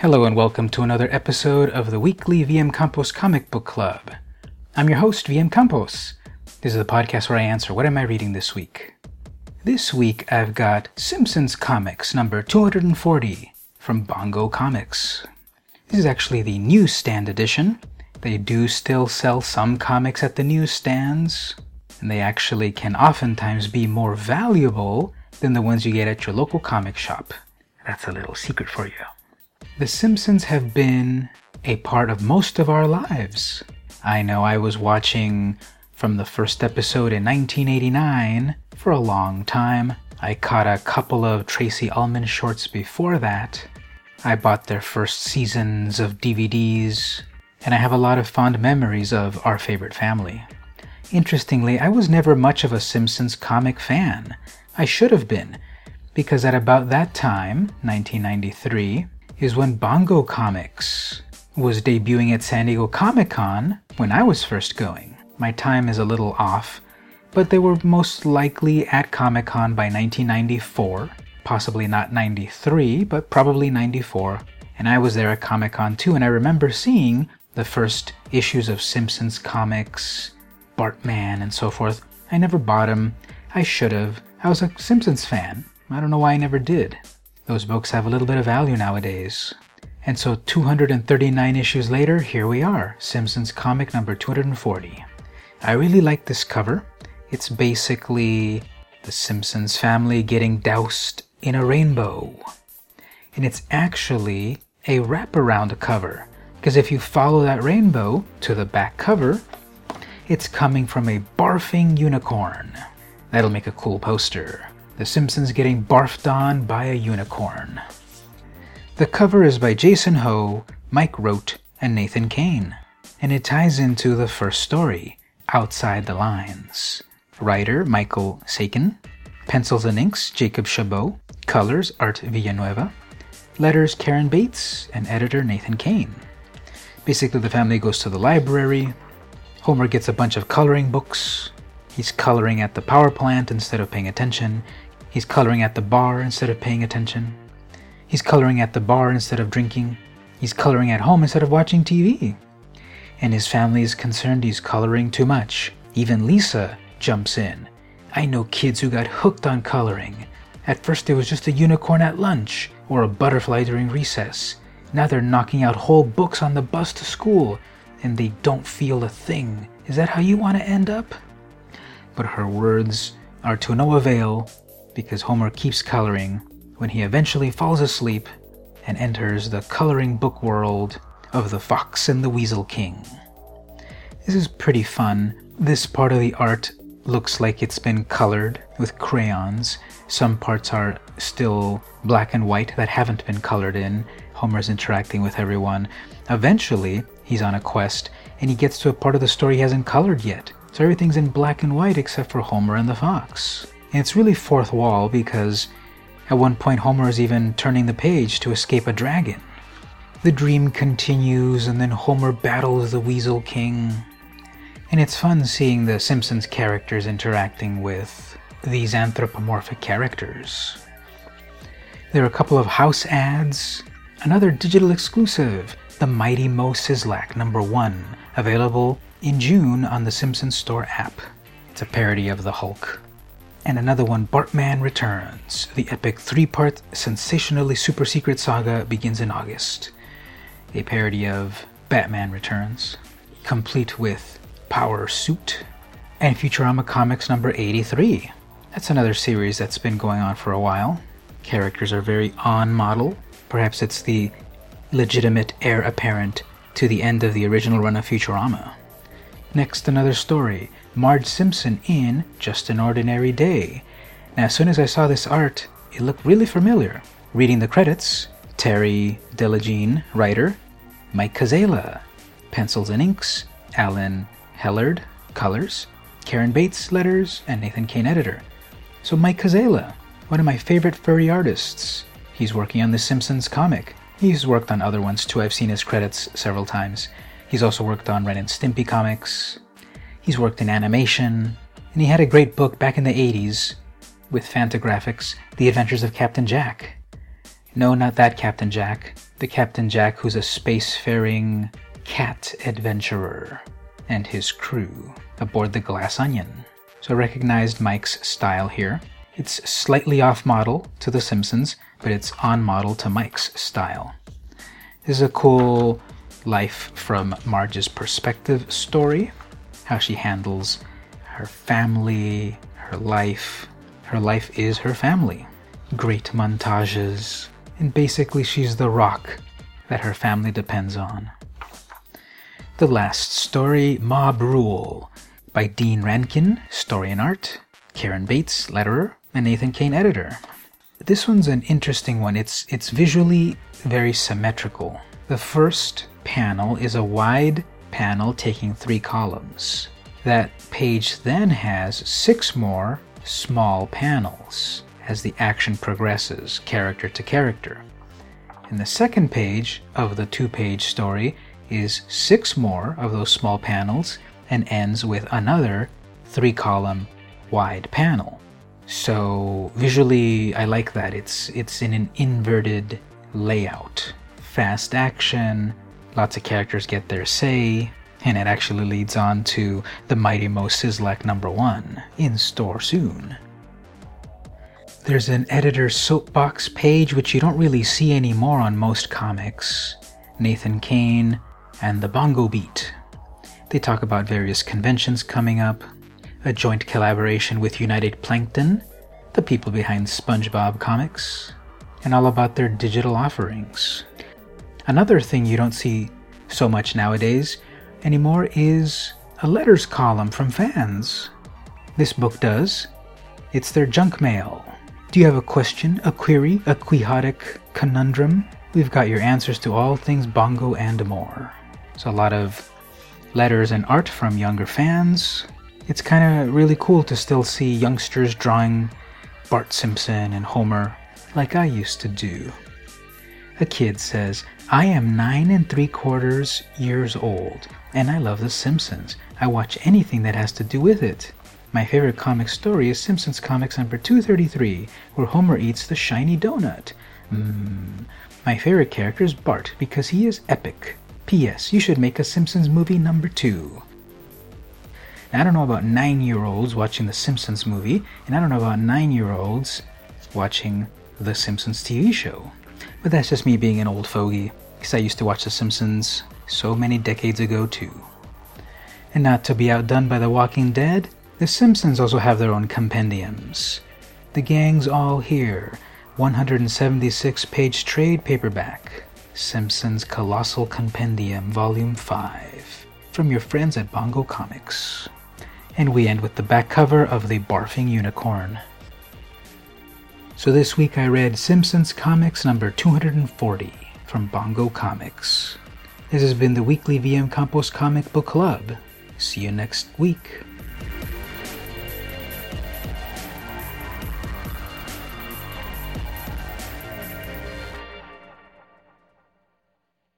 Hello and welcome to another episode of the weekly VM Campos Comic Book Club. I'm your host, VM Campos. This is the podcast where I answer what am I reading this week. This week I've got Simpsons Comics number 240 from Bongo Comics. This is actually the newsstand edition. They do still sell some comics at the newsstands, and they actually can oftentimes be more valuable than the ones you get at your local comic shop. That's a little secret for you. The Simpsons have been a part of most of our lives. I know I was watching from the first episode in 1989 for a long time. I caught a couple of Tracey Ullman shorts before that. I bought their first seasons of DVDs, and I have a lot of fond memories of our favorite family. Interestingly, I was never much of a Simpsons comic fan. I should have been, because at about that time, 1993, is when Bongo Comics was debuting at San Diego Comic Con when I was first going. My time is a little off, but they were most likely at Comic Con by 1994, possibly not 93, but probably 94. And I was there at Comic Con too, and I remember seeing the first issues of Simpsons comics, Bartman, and so forth. I never bought them. I should have. I was a Simpsons fan. I don't know why I never did. Those books have a little bit of value nowadays. And so 239 issues later, here we are, Simpsons comic number 240. I really like this cover. It's basically the Simpsons family getting doused in a rainbow. And it's actually a wraparound cover. Because if you follow that rainbow to the back cover, it's coming from a barfing unicorn. That'll make a cool poster. The Simpsons getting barfed on by a unicorn. The cover is by Jason Ho, Mike Rote, and Nathan Kane, and it ties into the first story, Outside the Lines. Writer Michael Sakin, pencils and inks Jacob Chabot, colors Art Villanueva, letters Karen Bates, and editor Nathan Kane. Basically, the family goes to the library. Homer gets a bunch of coloring books. He's coloring at the power plant instead of paying attention. He's coloring at the bar instead of paying attention. He's coloring at the bar instead of drinking. He's coloring at home instead of watching TV. And his family is concerned he's coloring too much. Even Lisa jumps in. I know kids who got hooked on coloring. At first it was just a unicorn at lunch or a butterfly during recess. Now they're knocking out whole books on the bus to school and they don't feel a thing. Is that how you want to end up? But her words are to no avail because Homer keeps coloring when he eventually falls asleep and enters the coloring book world of The Fox and the Weasel King. This is pretty fun. This part of the art looks like it's been colored with crayons. Some parts are still black and white that haven't been colored in. Homer's interacting with everyone. Eventually, he's on a quest and he gets to a part of the story he hasn't colored yet. So everything's in black and white except for Homer and the fox. And it's really fourth wall because at one point Homer is even turning the page to escape a dragon. The dream continues and then Homer battles the Weasel King. And it's fun seeing the Simpsons characters interacting with these anthropomorphic characters. There are a couple of house ads, another digital exclusive, The Mighty Moe Szyslak number 1, available in June on the Simpsons Store app. It's a parody of the Hulk and another one, Bartman Returns. The epic three part, sensationally super secret saga begins in August. A parody of Batman Returns, complete with Power Suit, and Futurama Comics number 83. That's another series that's been going on for a while. Characters are very on model. Perhaps it's the legitimate heir apparent to the end of the original run of Futurama. Next, another story Marge Simpson in Just an Ordinary Day. Now, as soon as I saw this art, it looked really familiar. Reading the credits, Terry Delegeane, writer, Mike Kazaleh, pencils and inks, Alan Hellard, colors, Karen Bates, letters, and Nathan Kane, editor. So, Mike Kazaleh, one of my favorite furry artists. He's working on the Simpsons comic. He's worked on other ones too. I've seen his credits several times. He's also worked on Ren and Stimpy comics, He's worked in animation, and he had a great book back in the 80s with Fantagraphics, The Adventures of Captain Jack. No, not that Captain Jack, the Captain Jack who's a spacefaring cat adventurer and his crew aboard the Glass Onion. So I recognized Mike's style here. It's slightly off model to The Simpsons, but it's on model to Mike's style. This is a cool life from Marge's perspective story, how she handles her family, her life. Her life is her family. Great montages, and basically she's the rock that her family depends on. The last story, Mob Rule, by Dean Rankin, story and art, Karen Bates, letterer, and Nathan Kane, editor. This one's an interesting one. It's it's visually very symmetrical. The first panel is a wide panel taking three columns. That page then has six more small panels as the action progresses, character to character. And the second page of the two page story is six more of those small panels and ends with another three column wide panel. So visually I like that. It's it's in an inverted layout. Fast action, lots of characters get their say, and it actually leads on to the Mighty Moe Szyslak number 1 in store soon. There's an editor's soapbox page which you don't really see anymore on most comics. Nathan Kane and the Bongo Beat. They talk about various conventions coming up, a joint collaboration with United Plankton, the people behind SpongeBob Comics, and all about their digital offerings. Another thing you don't see so much nowadays anymore is a letters column from fans. This book does. It's their junk mail. Do you have a question, a query, a quixotic conundrum? We've got your answers to all things bongo and more. So, a lot of letters and art from younger fans. It's kind of really cool to still see youngsters drawing Bart Simpson and Homer like I used to do. A kid says, I am nine and three quarters years old, and I love The Simpsons. I watch anything that has to do with it. My favorite comic story is Simpsons Comics number 233, where Homer eats the shiny donut. Mmm. My favorite character is Bart because he is epic. P.S. You should make a Simpsons movie number two. Now, I don't know about nine year olds watching the Simpsons movie, and I don't know about nine year olds watching the Simpsons TV show. But that's just me being an old fogey, because I used to watch The Simpsons so many decades ago, too. And not to be outdone by The Walking Dead, The Simpsons also have their own compendiums. The Gang's All Here, 176 page trade paperback. Simpsons Colossal Compendium, Volume 5, from your friends at Bongo Comics. And we end with the back cover of The Barfing Unicorn. So this week I read Simpsons Comics number 240 from Bongo Comics. This has been the weekly VM Campos Comic Book Club. See you next week.